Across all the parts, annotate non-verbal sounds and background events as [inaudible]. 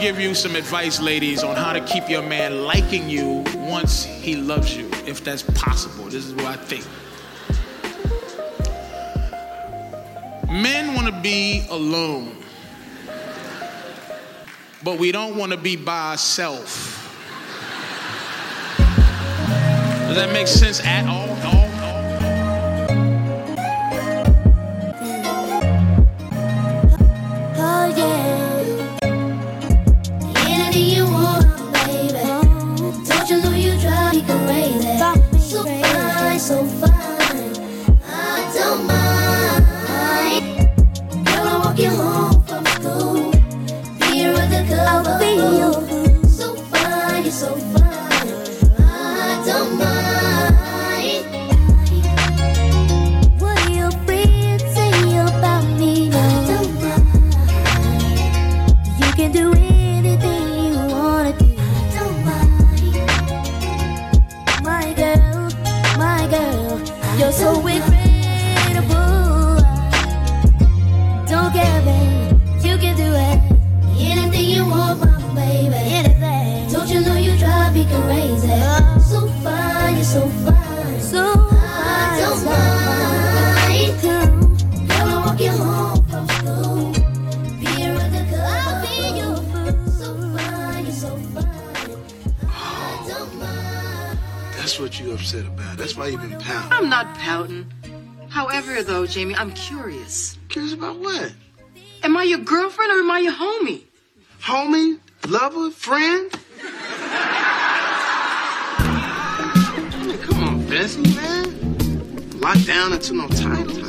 give you some advice, ladies, on how to keep your man liking you once he loves you, if that's possible. This is what I think. Men want to be alone, but we don't want to be by ourselves. Does that make sense at all? so far. You're so incredible. Don't care, me, you can do it. Anything you want, my baby. Anything. Don't you know you drive me crazy? So fine, you're so fine. So I don't mind. mind. Girl, I'll walk you home from school. That's what you upset about. Jamie. I'm curious. Curious about what? Am I your girlfriend or am I your homie? Homie? Lover? Friend? come on, Bessie, man. Locked down into no title.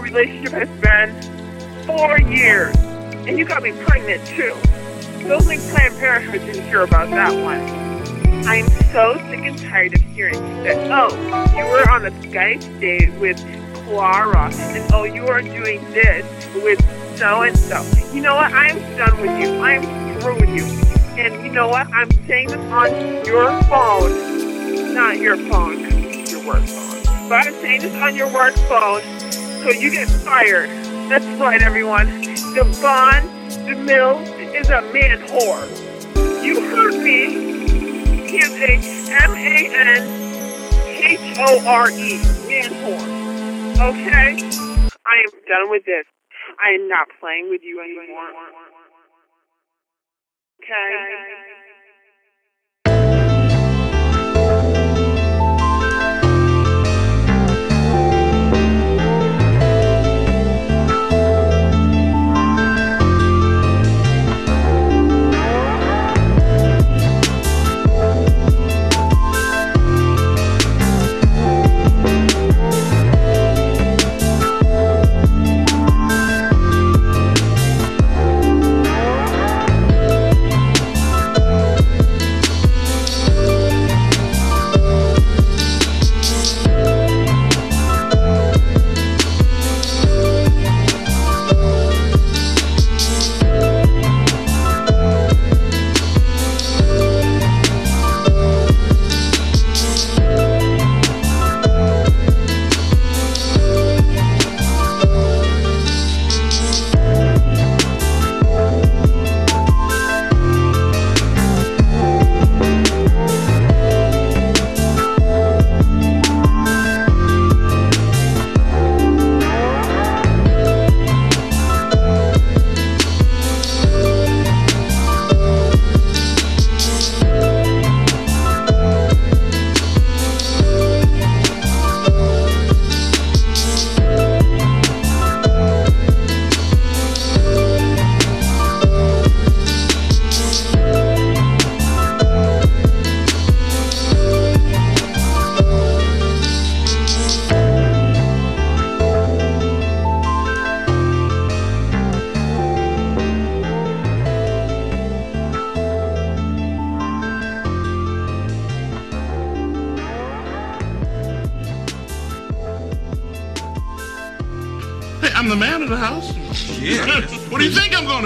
Relationship has been? Four years. And you got me pregnant too. Those Building Planned Parenthood didn't hear about that one. I'm so sick and tired of hearing that, oh, you were on a Skype date with Clara, and oh, you are doing this with so and so. You know what? I'm done with you. I'm through with you. And you know what? I'm saying this on your phone, not your phone, your work phone. But I'm saying this on your work phone, so you get fired. That's right, everyone. Devon DeMille is a man whore. You heard me. He is a M-A-N H-O-R-E, man whore. Okay? I am done with this. I am not playing with you anymore. Okay? Hey,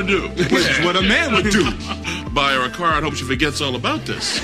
think I'm going to do? Which is what a man would do. [laughs] Buy her a car and hope she forgets all about this.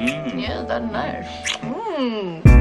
Here? Yeah, that's nice. Mm.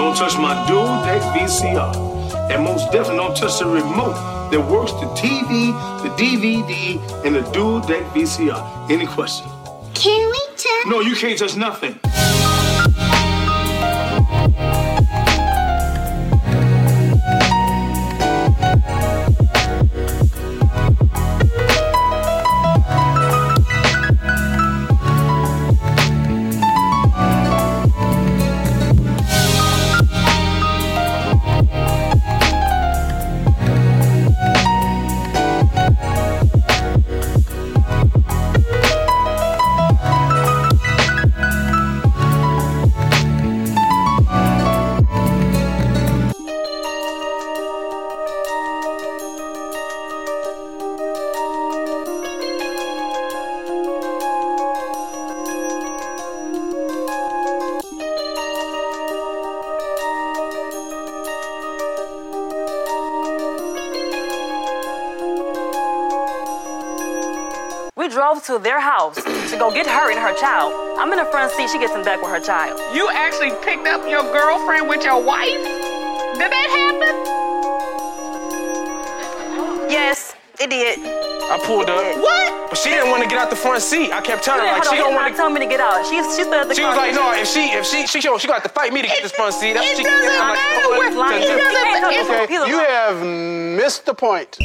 Don't touch my dual deck VCR. And most definitely don't touch the remote that works the TV, the DVD, and the dual deck VCR. Any questions? Can we touch? No, you can't touch nothing. Drove to their house to go get her and her child. I'm in the front seat. She gets in back with her child. You actually picked up your girlfriend with your wife? Did that happen? Yes, it did. I pulled up. What? But she didn't want to get out the front seat. I kept telling her like she don't want to. tell me to get out. She she stood at the She car. was like, no, if she if she she she, she got to fight me to get this front seat. That's what she doesn't I'm like, matter "Oh, it doesn't- He's a- You have missed the point.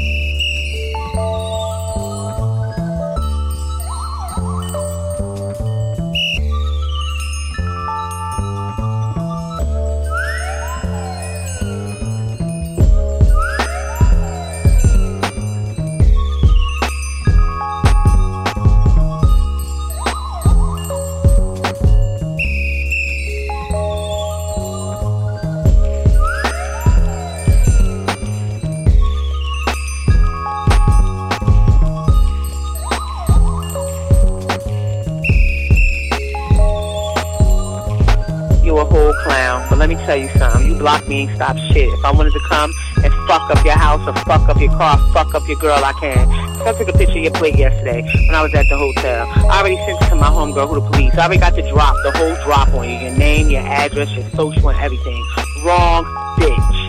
Ain't stop shit. If I wanted to come and fuck up your house or fuck up your car, fuck up your girl, I can. So I took a picture of your plate yesterday when I was at the hotel. I already sent it to my homegirl who the police. I already got the drop, the whole drop on you. Your name, your address, your social and everything. Wrong bitch.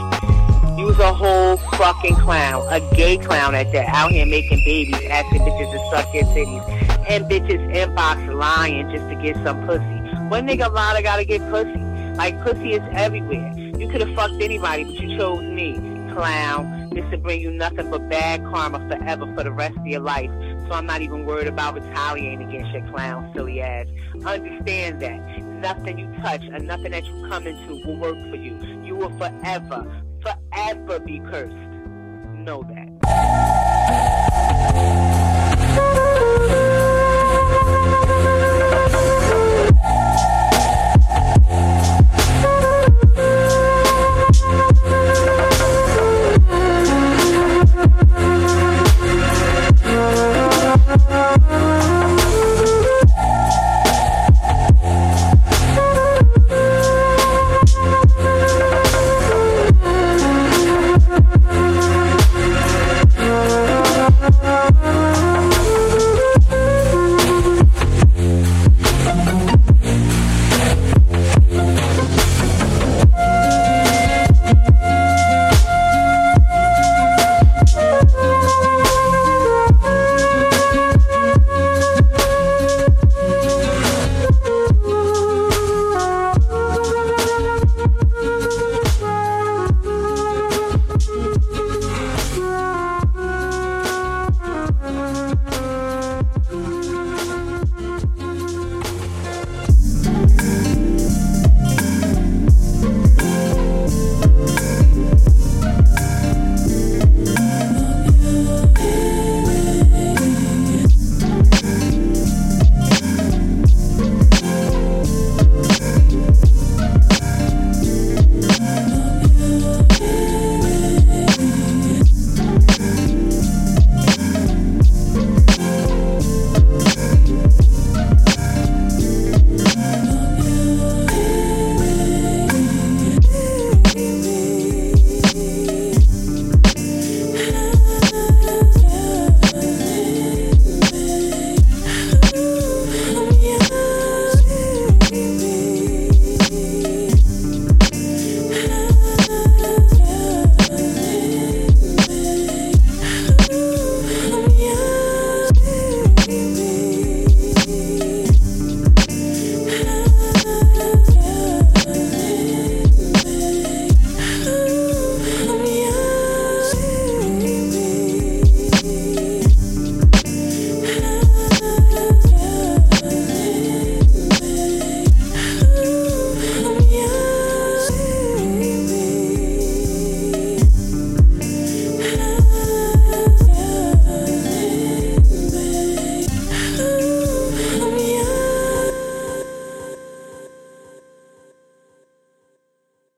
You was a whole fucking clown. A gay clown at that. Out here making babies, asking bitches to suck their titties. And bitches inbox lying just to get some pussy. One nigga lie, I gotta get pussy. Like pussy is everywhere. You could have fucked anybody, but you chose me, clown. This will bring you nothing but bad karma forever for the rest of your life. So I'm not even worried about retaliating against your clown, silly ass. Understand that nothing you touch and nothing that you come into will work for you. You will forever, forever be cursed. Know that.